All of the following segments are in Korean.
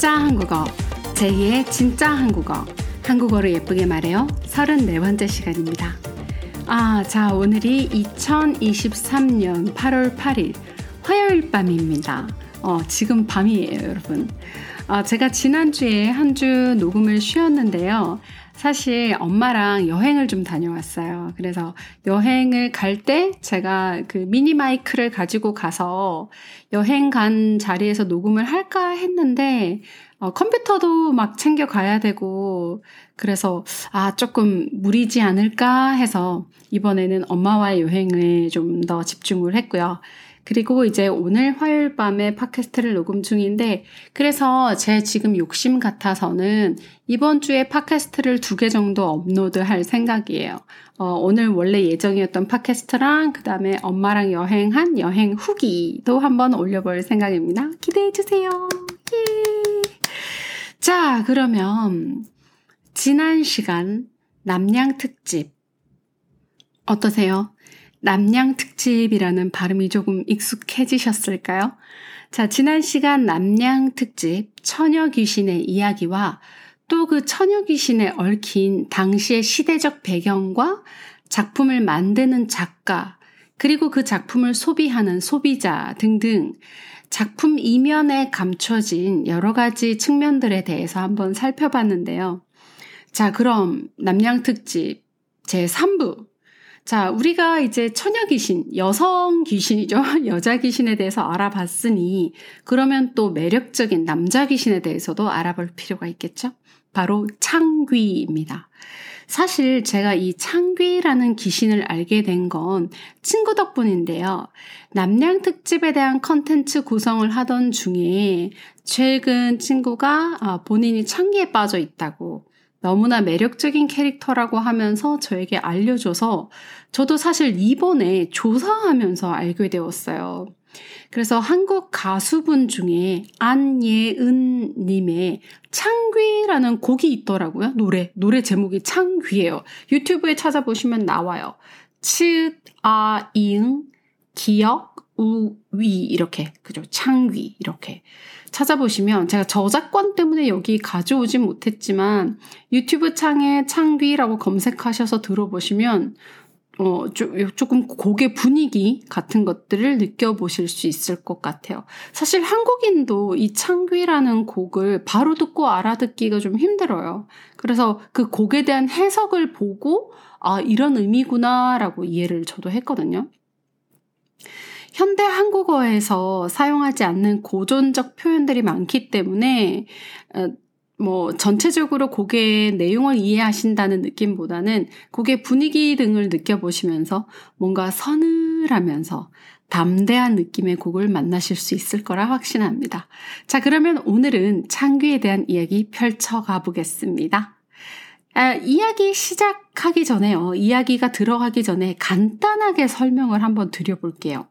진짜 한국어, 제2의 진짜 한국어, 한국어를 예쁘게 말해요. 34번째 시간입니다. 아, 자, 오늘이 2023년 8월 8일 화요일 밤입니다. 어, 지금 밤이에요, 여러분. 아, 제가 지난주에 한 주 녹음을 쉬었는데요. 사실 엄마랑 여행을 좀 다녀왔어요. 그래서 여행을 갈 때 제가 그 미니 마이크를 가지고 가서 여행 간 자리에서 녹음을 할까 했는데 어, 컴퓨터도 막 챙겨 가야 되고 그래서 아 조금 무리지 않을까 해서 이번에는 엄마와의 여행을 좀더 집중을 했고요. 그리고 이제 오늘 화요일 밤에 팟캐스트를 녹음 중인데, 그래서 제 지금 욕심 같아서는 이번 주에 팟캐스트를 두 개 정도 업로드 할 생각이에요. 어, 오늘 원래 예정이었던 팟캐스트랑, 그 다음에 엄마랑 여행한 여행 후기도 한번 올려볼 생각입니다. 기대해주세요. 예. 자, 그러면, 지난 시간 남양 특집, 어떠세요? 남양 특집이라는 발음이 조금 익숙해지셨을까요? 자, 지난 시간 남양 특집 처녀 귀신의 이야기와 또 그 처녀 귀신에 얽힌 당시의 시대적 배경과 작품을 만드는 작가, 그리고 그 작품을 소비하는 소비자 등등 작품 이면에 감춰진 여러 가지 측면들에 대해서 한번 살펴봤는데요. 자, 그럼 남양 특집 제 3부 자, 우리가 이제 처녀 귀신, 여성 귀신이죠. 여자 귀신에 대해서 알아봤으니, 그러면 또 매력적인 남자 귀신에 대해서도 알아볼 필요가 있겠죠? 바로 창귀입니다. 사실 제가 이 창귀라는 귀신을 알게 된 건 친구 덕분인데요. 남양 특집에 대한 컨텐츠 구성을 하던 중에 최근 친구가 아, 본인이 창귀에 빠져 있다고 너무나 매력적인 캐릭터라고 하면서 저에게 알려줘서 저도 사실 이번에 조사하면서 알게 되었어요. 그래서 한국 가수분 중에 안예은 님의 창귀라는 곡이 있더라고요. 노래. 노래 제목이 창귀예요. 유튜브에 찾아보시면 나와요. 치, 아, 잉, 기억, 우, 위 이렇게. 그죠? 창귀 이렇게. 찾아보시면 제가 저작권 때문에 여기 가져오진 못했지만 유튜브 창에 창귀라고 검색하셔서 들어보시면 어, 조금 곡의 분위기 같은 것들을 느껴보실 수 있을 것 같아요. 사실 한국인도 이 창귀라는 곡을 바로 듣고 알아듣기가 좀 힘들어요. 그래서 그 곡에 대한 해석을 보고, 아, 이런 의미구나라고 이해를 저도 했거든요. 현대 한국어에서 사용하지 않는 고전적 표현들이 많기 때문에 어, 뭐 전체적으로 곡의 내용을 이해하신다는 느낌보다는 곡의 분위기 등을 느껴보시면서 뭔가 서늘하면서 담대한 느낌의 곡을 만나실 수 있을 거라 확신합니다. 자, 그러면 오늘은 창귀에 대한 이야기 펼쳐가 보겠습니다. 아, 이야기 시작하기 전에요. 이야기가 들어가기 전에 간단하게 설명을 한번 드려볼게요.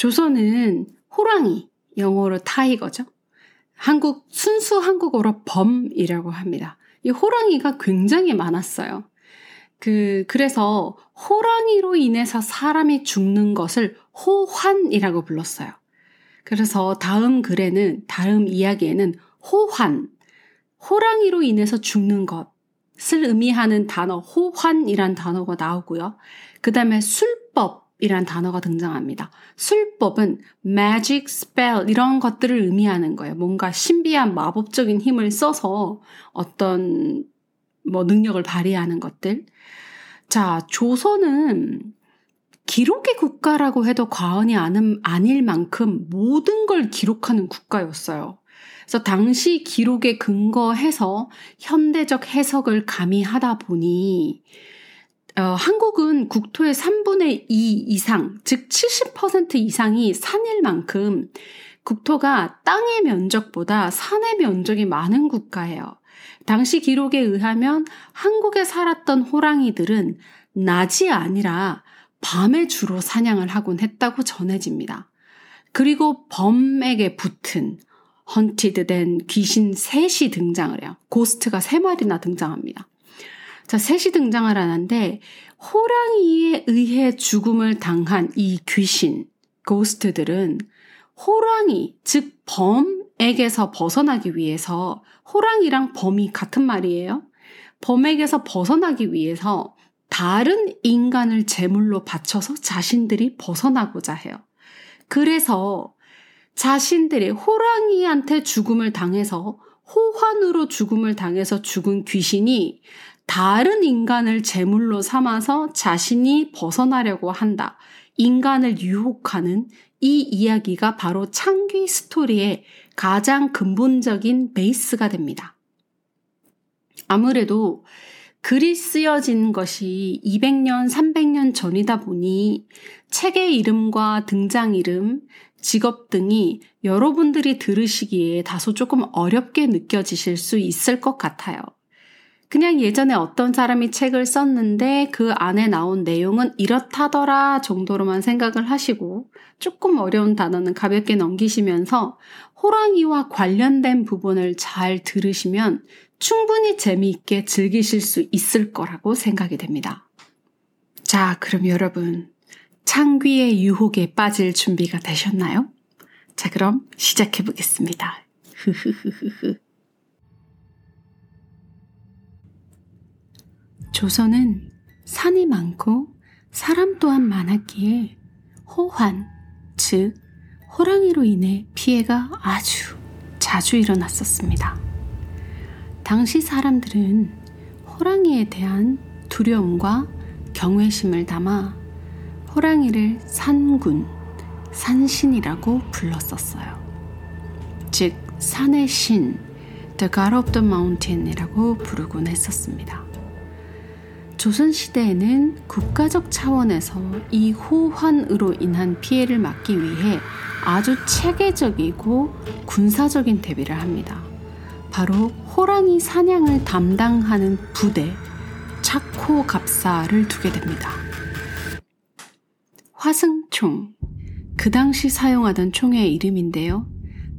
조선은 호랑이, 영어로 타이거죠. 한국, 순수 한국어로 범이라고 합니다. 이 호랑이가 굉장히 많았어요. 그, 그래서 호랑이로 인해서 사람이 죽는 것을 호환이라고 불렀어요. 그래서 다음 글에는, 다음 이야기에는 호환, 호랑이로 인해서 죽는 것을 의미하는 단어, 호환이란 단어가 나오고요. 그 다음에 술법, 이란 단어가 등장합니다. 술법은 magic spell 이런 것들을 의미하는 거예요. 뭔가 신비한 마법적인 힘을 써서 어떤 뭐 능력을 발휘하는 것들. 자, 조선은 기록의 국가라고 해도 과언이 아는, 아닐 만큼 모든 걸 기록하는 국가였어요. 그래서 당시 기록에 근거해서 현대적 해석을 가미하다 보니 어, 한국은 국토의 3분의 2 이상, 즉 70% 이상이 산일 만큼 국토가 땅의 면적보다 산의 면적이 많은 국가예요. 당시 기록에 의하면 한국에 살았던 호랑이들은 낮이 아니라 밤에 주로 사냥을 하곤 했다고 전해집니다. 그리고 범에게 붙은 haunted 된 귀신 셋이 등장을 해요. ghost가 세 마리나 등장합니다. 자, 셋이 등장을 하는데 호랑이에 의해 죽음을 당한 이 귀신, ghost들은 호랑이, 즉 범에 범에게서 벗어나기 위해서 호랑이랑 범이 같은 말이에요. 범에게서 벗어나기 위해서 다른 인간을 제물로 바쳐서 자신들이 벗어나고자 해요. 그래서 자신들이 호랑이한테 죽음을 당해서 호환으로 죽음을 당해서 죽은 귀신이 다른 인간을 제물로 삼아서 자신이 벗어나려고 한다. 인간을 유혹하는 이 이야기가 바로 창귀 스토리의 가장 근본적인 베이스가 됩니다. 아무래도 글이 쓰여진 것이 200년, 300년 전이다 보니 책의 이름과 등장 이름, 직업 등이 여러분들이 들으시기에 다소 조금 어렵게 느껴지실 수 있을 것 같아요. 그냥 예전에 어떤 사람이 책을 썼는데 그 안에 나온 내용은 이렇다더라 정도로만 생각을 하시고 조금 어려운 단어는 가볍게 넘기시면서 호랑이와 관련된 부분을 잘 들으시면 충분히 재미있게 즐기실 수 있을 거라고 생각이 됩니다. 자, 그럼 여러분, 창귀의 유혹에 빠질 준비가 되셨나요? 자, 그럼 시작해 보겠습니다. 흐흐흐흐흐. 조선은 산이 많고 사람 또한 많았기에 호환, 즉 호랑이로 인해 피해가 아주 자주 일어났었습니다. 당시 사람들은 호랑이에 대한 두려움과 경외심을 담아 호랑이를 산군, 산신이라고 불렀었어요. 즉, 산의 신, The God of the Mountain이라고 부르곤 했었습니다. 조선시대에는 국가적 차원에서 이 호환으로 인한 피해를 막기 위해 아주 체계적이고 군사적인 대비를 합니다. 바로 호랑이 사냥을 담당하는 부대, 차코 갑사를 두게 됩니다. 화승총. 그 당시 사용하던 총의 이름인데요.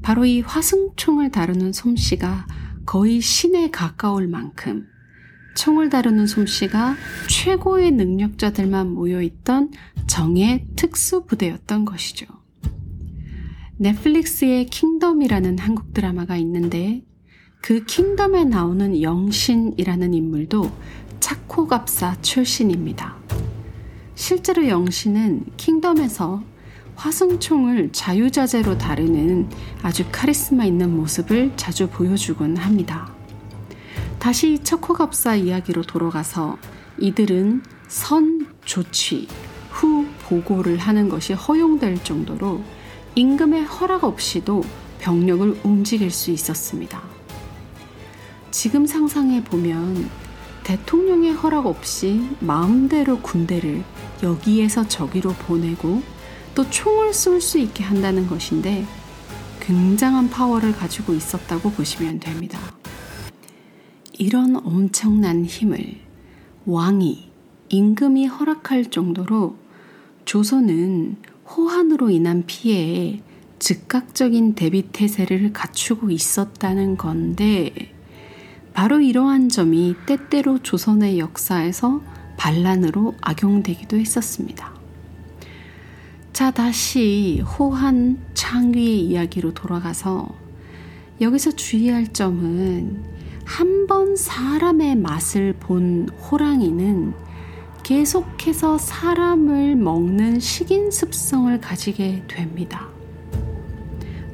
바로 이 화승총을 다루는 솜씨가 거의 신에 가까울 만큼 총을 다루는 솜씨가 최고의 능력자들만 모여있던 정의 특수부대였던 것이죠. 넷플릭스의 킹덤이라는 한국 드라마가 있는데 그 킹덤에 나오는 영신이라는 인물도 차코갑사 출신입니다. 실제로 영신은 킹덤에서 화승총을 자유자재로 다루는 아주 카리스마 있는 모습을 자주 보여주곤 합니다. 다시 척호갑사 이야기로 돌아가서 이들은 선 조치, 후 보고를 하는 것이 허용될 정도로 임금의 허락 없이도 병력을 움직일 수 있었습니다. 지금 상상해 보면 대통령의 허락 없이 마음대로 군대를 여기에서 저기로 보내고 또 총을 쏠 수 있게 한다는 것인데 굉장한 파워를 가지고 있었다고 보시면 됩니다. 이런 엄청난 힘을 왕이 임금이 허락할 정도로 조선은 호환으로 인한 피해에 즉각적인 대비 태세를 갖추고 있었다는 건데 바로 이러한 점이 때때로 조선의 역사에서 반란으로 악용되기도 했었습니다. 자, 다시 호한 창위의 이야기로 돌아가서 여기서 주의할 점은 한 번 사람의 맛을 본 호랑이는 계속해서 사람을 먹는 식인 습성을 가지게 됩니다.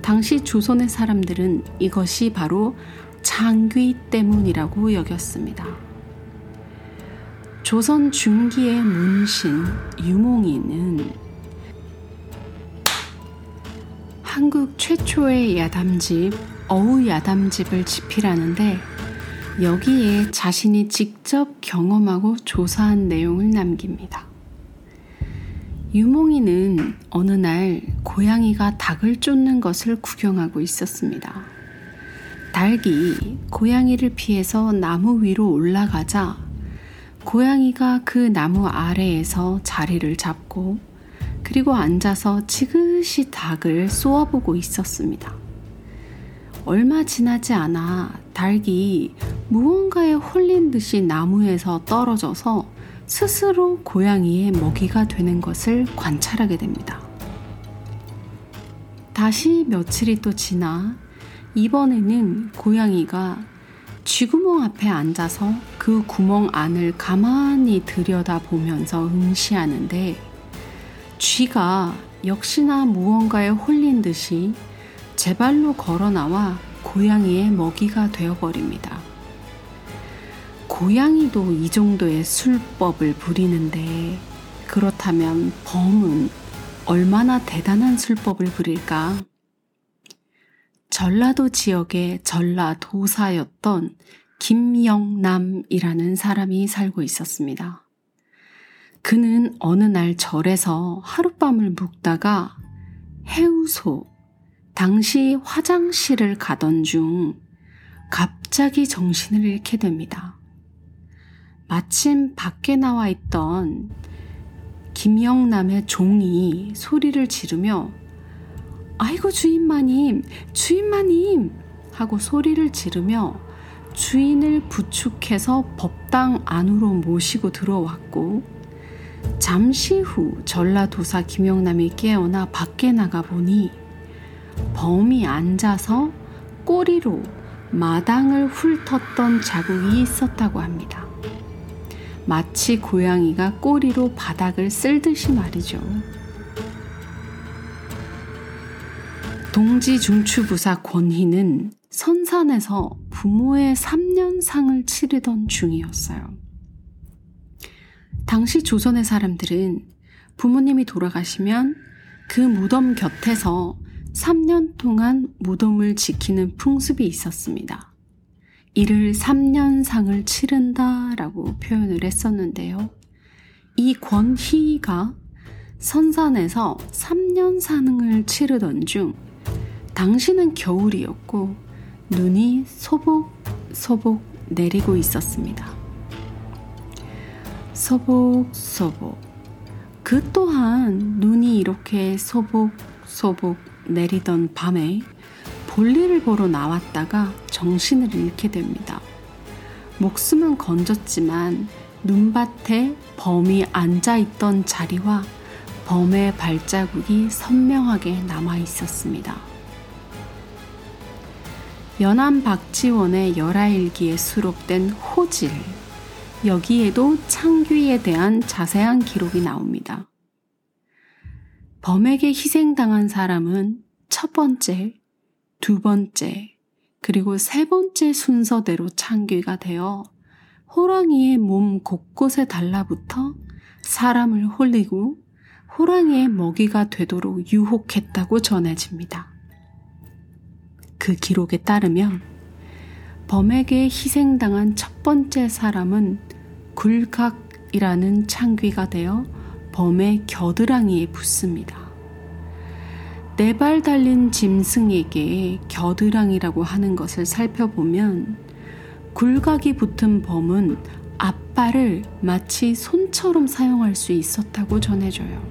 당시 조선의 사람들은 이것이 바로 장귀 때문이라고 여겼습니다. 조선 중기의 문신 유몽이는 한국 최초의 야담집 어우 야담집을 집필하는데 여기에 자신이 직접 경험하고 조사한 내용을 남깁니다. 유몽이는 어느 날 고양이가 닭을 쫓는 것을 구경하고 있었습니다. 닭이 고양이를 피해서 나무 위로 올라가자 고양이가 그 나무 아래에서 자리를 잡고 그리고 앉아서 지그시 닭을 쏘아보고 있었습니다. 얼마 지나지 않아 닭이 무언가에 홀린 듯이 나무에서 떨어져서 스스로 고양이의 먹이가 되는 것을 관찰하게 됩니다. 다시 며칠이 또 지나 이번에는 고양이가 쥐구멍 앞에 앉아서 그 구멍 안을 가만히 들여다보면서 응시하는데 쥐가 역시나 무언가에 홀린 듯이 제 발로 걸어 나와 고양이의 먹이가 되어버립니다. 고양이도 이 정도의 술법을 부리는데 그렇다면 범은 얼마나 대단한 술법을 부릴까? 전라도 지역의 전라도사였던 김영남이라는 사람이 살고 있었습니다. 그는 어느 날 절에서 하룻밤을 묵다가 해우소, 당시 화장실을 가던 중 갑자기 정신을 잃게 됩니다. 마침 밖에 나와 있던 김영남의 종이 소리를 지르며 아이고 주인마님, 주인마님 하고 소리를 지르며 주인을 부축해서 법당 안으로 모시고 들어왔고 잠시 후 전라도사 김영남이 깨어나 밖에 나가 보니 범이 앉아서 꼬리로 마당을 훑었던 자국이 있었다고 합니다. 마치 고양이가 꼬리로 바닥을 쓸듯이 말이죠. 동지 중추부사 권희는 선산에서 부모의 3년상을 치르던 중이었어요. 당시 조선의 사람들은 부모님이 돌아가시면 그 무덤 곁에서 3년 동안 무덤을 지키는 풍습이 있었습니다. 이를 3년상을 치른다 라고 표현을 했었는데요. 이 권희가 선산에서 3년상을 치르던 중 당시는 겨울이었고 눈이 소복소복 내리고 있었습니다. 소복소복. 그 또한 눈이 이렇게 소복소복 내리던 밤에 볼일을 보러 나왔다가 정신을 잃게 됩니다. 목숨은 건졌지만 눈밭에 범이 앉아 있던 자리와 범의 발자국이 선명하게 남아 있었습니다. 연암 박지원의 열하일기에 수록된 호질. 여기에도 창귀에 대한 자세한 기록이 나옵니다. 범에게 희생당한 사람은 첫 번째, 두 번째, 그리고 세 번째 순서대로 창귀가 되어 호랑이의 몸 곳곳에 달라붙어 사람을 홀리고 호랑이의 먹이가 되도록 유혹했다고 전해집니다. 그 기록에 따르면 범에게 희생당한 첫 번째 사람은 굴각이라는 창귀가 되어 범의 겨드랑이에 붙습니다. 네 발 달린 짐승에게 겨드랑이라고 하는 것을 살펴보면 굴각이 붙은 범은 앞발을 마치 손처럼 사용할 수 있었다고 전해져요.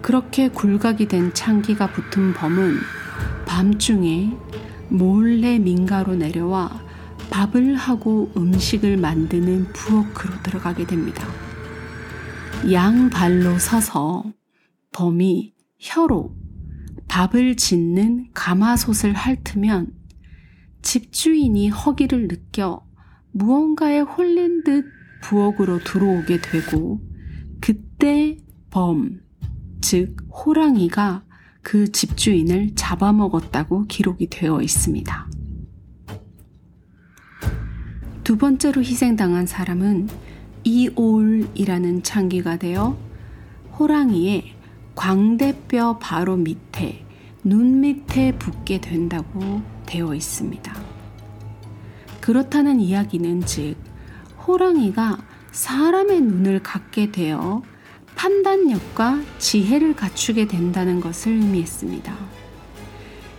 그렇게 굴각이 된 창기가 붙은 범은 밤중에 몰래 민가로 내려와 밥을 하고 음식을 만드는 부엌으로 들어가게 됩니다. 양발로 서서 범이 혀로 밥을 짓는 가마솥을 핥으면 집주인이 허기를 느껴 무언가에 홀린 듯 부엌으로 들어오게 되고 그때 범, 즉 호랑이가 그 집주인을 잡아먹었다고 기록이 되어 있습니다. 두 번째로 희생당한 사람은 이올이라는 창기가 되어 호랑이의 광대뼈 바로 밑에 눈 밑에 붙게 된다고 되어 있습니다. 그렇다는 이야기는 즉 호랑이가 사람의 눈을 갖게 되어 판단력과 지혜를 갖추게 된다는 것을 의미했습니다.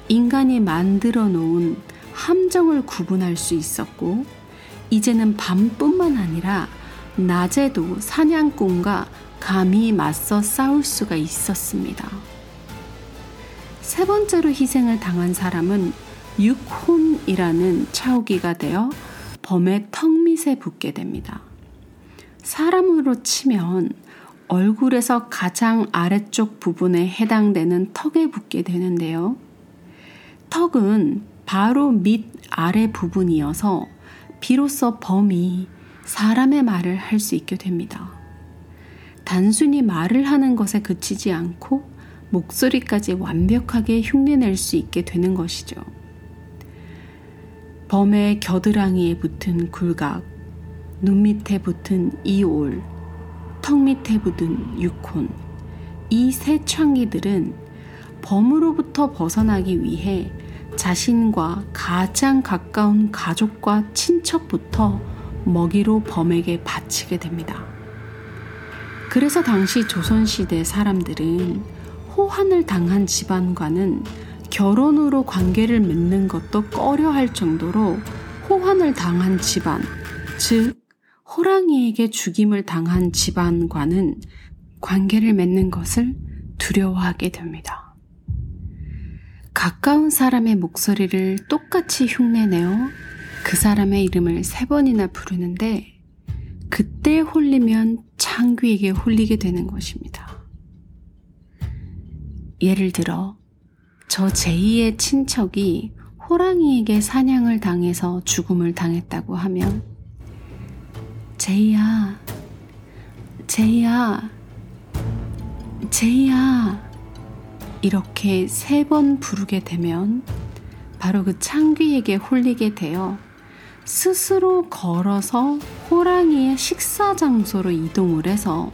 인간이 만들어 놓은 함정을 구분할 수 있었고, 이제는 밤뿐만 아니라 낮에도 사냥꾼과 감히 맞서 싸울 수가 있었습니다. 세 번째로 희생을 당한 사람은 육혼이라는 차오기가 되어 범의 턱 밑에 붙게 됩니다. 사람으로 치면 얼굴에서 가장 아래쪽 부분에 해당되는 턱에 붙게 되는데요. 턱은 바로 밑 아래 부분이어서 비로소 범이 사람의 말을 할 수 있게 됩니다. 단순히 말을 하는 것에 그치지 않고 목소리까지 완벽하게 흉내낼 수 있게 되는 것이죠. 범의 겨드랑이에 붙은 굴각, 눈 밑에 붙은 이올, 턱 밑에 붙은 육혼, 이세 창기들은 범으로부터 벗어나기 위해 자신과 가장 가까운 가족과 친척부터 먹이로 범에게 바치게 됩니다. 그래서 당시 조선시대 사람들은 호환을 당한 집안과는 결혼으로 관계를 맺는 것도 꺼려 할 정도로 호환을 당한 집안, 즉, 호랑이에게 죽임을 당한 집안과는 관계를 맺는 것을 두려워하게 됩니다. 가까운 사람의 목소리를 똑같이 흉내내어 그 사람의 이름을 세 번이나 부르는데 그때 홀리면 창귀에게 홀리게 되는 것입니다. 예를 들어 저 제2의 친척이 호랑이에게 사냥을 당해서 죽음을 당했다고 하면 제이야, 제이야, 제이야 이렇게 세 번 부르게 되면 바로 그 창귀에게 홀리게 되어 스스로 걸어서 호랑이의 식사 장소로 이동을 해서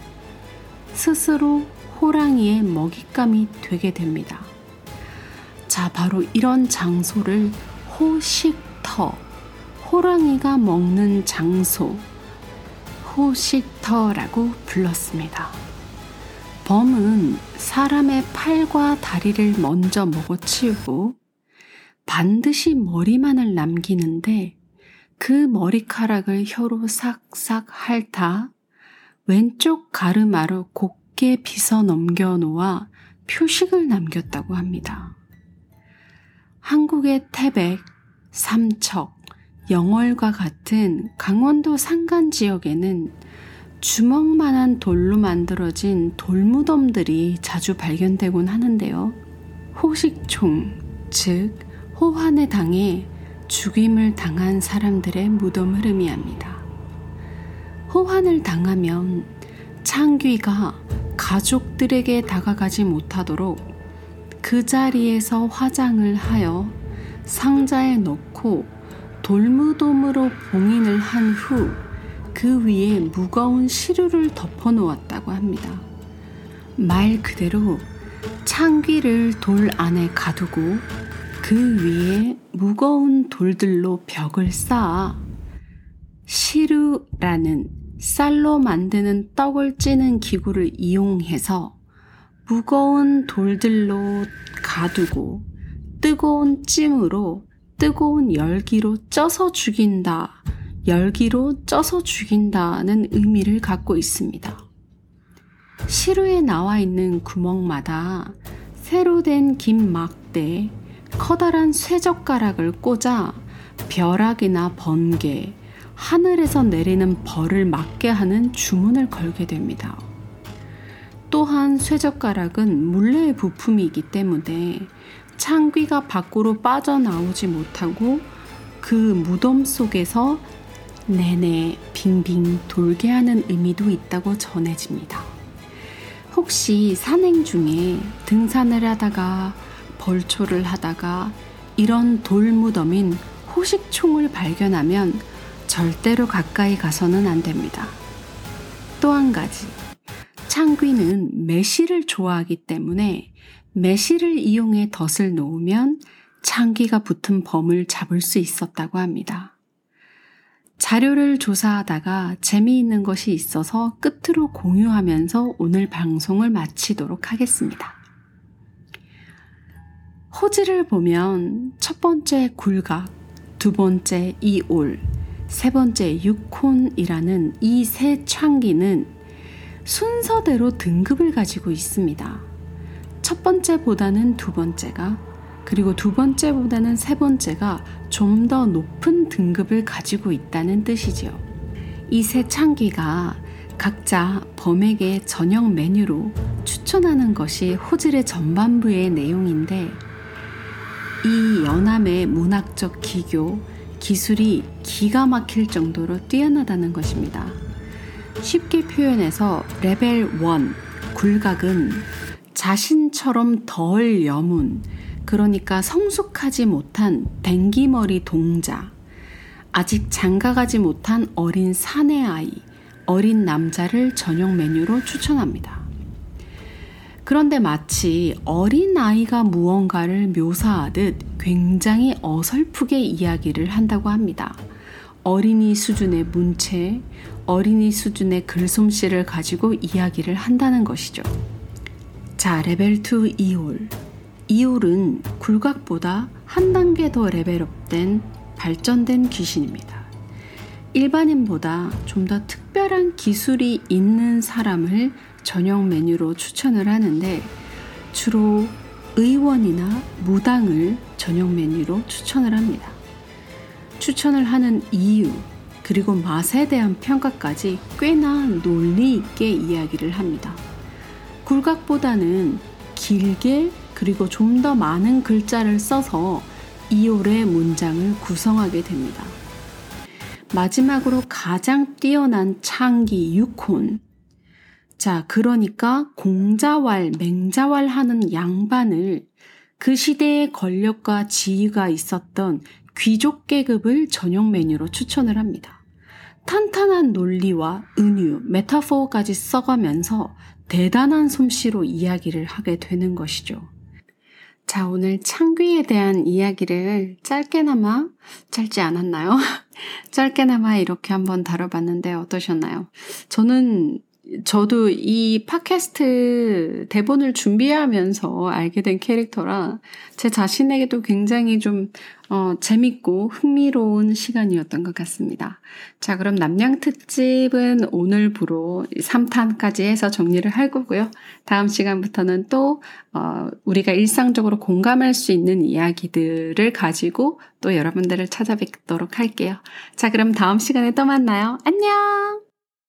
스스로 호랑이의 먹잇감이 되게 됩니다. 자, 바로 이런 장소를 호식터, 호랑이가 먹는 장소, 호식터라고 불렀습니다. 범은 사람의 팔과 다리를 먼저 먹어치우고 반드시 머리만을 남기는데 그 머리카락을 혀로 싹싹 핥아 왼쪽 가르마로 곱게 빗어 넘겨 놓아 표식을 남겼다고 합니다. 한국의 태백, 삼척, 영월과 같은 강원도 산간 지역에는 주먹만한 돌로 만들어진 돌무덤들이 자주 발견되곤 하는데요. 호식총, 즉 호환에 당해 죽임을 당한 사람들의 무덤을 의미합니다. 호환을 당하면 창귀가 가족들에게 다가가지 못하도록 그 자리에서 화장을 하여 상자에 넣고 돌무돔으로 봉인을 한 후 그 위에 무거운 시루를 덮어 놓았다고 합니다. 말 그대로 창귀를 돌 안에 가두고 그 위에 무거운 돌들로 벽을 쌓아 시루라는 쌀로 만드는 떡을 찌는 기구를 이용해서 무거운 돌들로 가두고 뜨거운 찜으로 뜨거운 열기로 쪄서 죽인다. 열기로 쪄서 죽인다는 의미를 갖고 있습니다. 시루에 나와 있는 구멍마다 새로 된 긴 막대, 커다란 쇠젓가락을 꽂아 벼락이나 번개, 하늘에서 내리는 벌을 막게 하는 주문을 걸게 됩니다. 또한 쇠젓가락은 물레의 부품이기 때문에 창귀가 밖으로 빠져나오지 못하고 그 무덤 속에서 내내 빙빙 돌게 하는 의미도 있다고 전해집니다. 혹시 산행 중에 등산을 하다가 벌초를 하다가 이런 돌무덤인 호식총을 발견하면 절대로 가까이 가서는 안 됩니다. 또 한 가지. 창귀는 매실을 좋아하기 때문에 매실을 이용해 덫을 놓으면 창귀가 붙은 범을 잡을 수 있었다고 합니다. 자료를 조사하다가 재미있는 것이 있어서 끝으로 공유하면서 오늘 방송을 마치도록 하겠습니다. 호지를 보면 첫 번째 굴각, 두 번째 이올, 세 번째 육혼이라는 이 세 창기는 순서대로 등급을 가지고 있습니다. 첫 번째보다는 두 번째가, 그리고 두 번째보다는 세 번째가 좀 더 높은 등급을 가지고 있다는 뜻이지요. 이 세 창기가 각자 범에게 저녁 메뉴로 추천하는 것이 호질의 전반부의 내용인데 이 연암의 문학적 기교, 기술이 기가 막힐 정도로 뛰어나다는 것입니다. 쉽게 표현해서 레벨 1, 굴각은 자신처럼 덜 여문, 그러니까 성숙하지 못한 댕기머리 동자, 아직 장가가지 못한 어린 사내 아이, 어린 남자를 저녁 메뉴로 추천합니다. 그런데 마치 어린 아이가 무언가를 묘사하듯 굉장히 어설프게 이야기를 한다고 합니다. 어린이 수준의 문체, 어린이 수준의 글솜씨를 가지고 이야기를 한다는 것이죠. 자, 레벨 2 이홀. 이홀은 굴각보다 한 단계 더 level up된 발전된 귀신입니다. 일반인보다 좀 더 특별한 기술이 있는 사람을 저녁 메뉴로 추천을 하는데 주로 의원이나 무당을 저녁 메뉴로 추천을 합니다. 추천을 하는 이유, 그리고 맛에 대한 평가까지 꽤나 논리 있게 이야기를 합니다. 굴각보다는 길게 그리고 좀 더 많은 글자를 써서 이올의 문장을 구성하게 됩니다. 마지막으로 가장 뛰어난 창기 6혼. 자, 그러니까 공자왈, 맹자왈 하는 양반을 그 시대의 권력과 지위가 있었던 귀족 계급을 저녁 메뉴로 추천을 합니다. 탄탄한 논리와 은유, 메타포까지 써가면서 대단한 솜씨로 이야기를 하게 되는 것이죠. 자, 오늘 창귀에 대한 이야기를 짧게나마, 짧지 않았나요? 짧게나마 이렇게 한번 다뤄봤는데 어떠셨나요? 저는 저도 이 팟캐스트 대본을 준비하면서 알게 된 캐릭터라 제 자신에게도 굉장히 좀 어, 재밌고 흥미로운 시간이었던 것 같습니다. 자, 그럼 남양 특집은 오늘부로 3탄까지 해서 정리를 할 거고요. 다음 시간부터는 또 어, 우리가 일상적으로 공감할 수 있는 이야기들을 가지고 또 여러분들을 찾아뵙도록 할게요. 자, 그럼 다음 시간에 또 만나요. 안녕!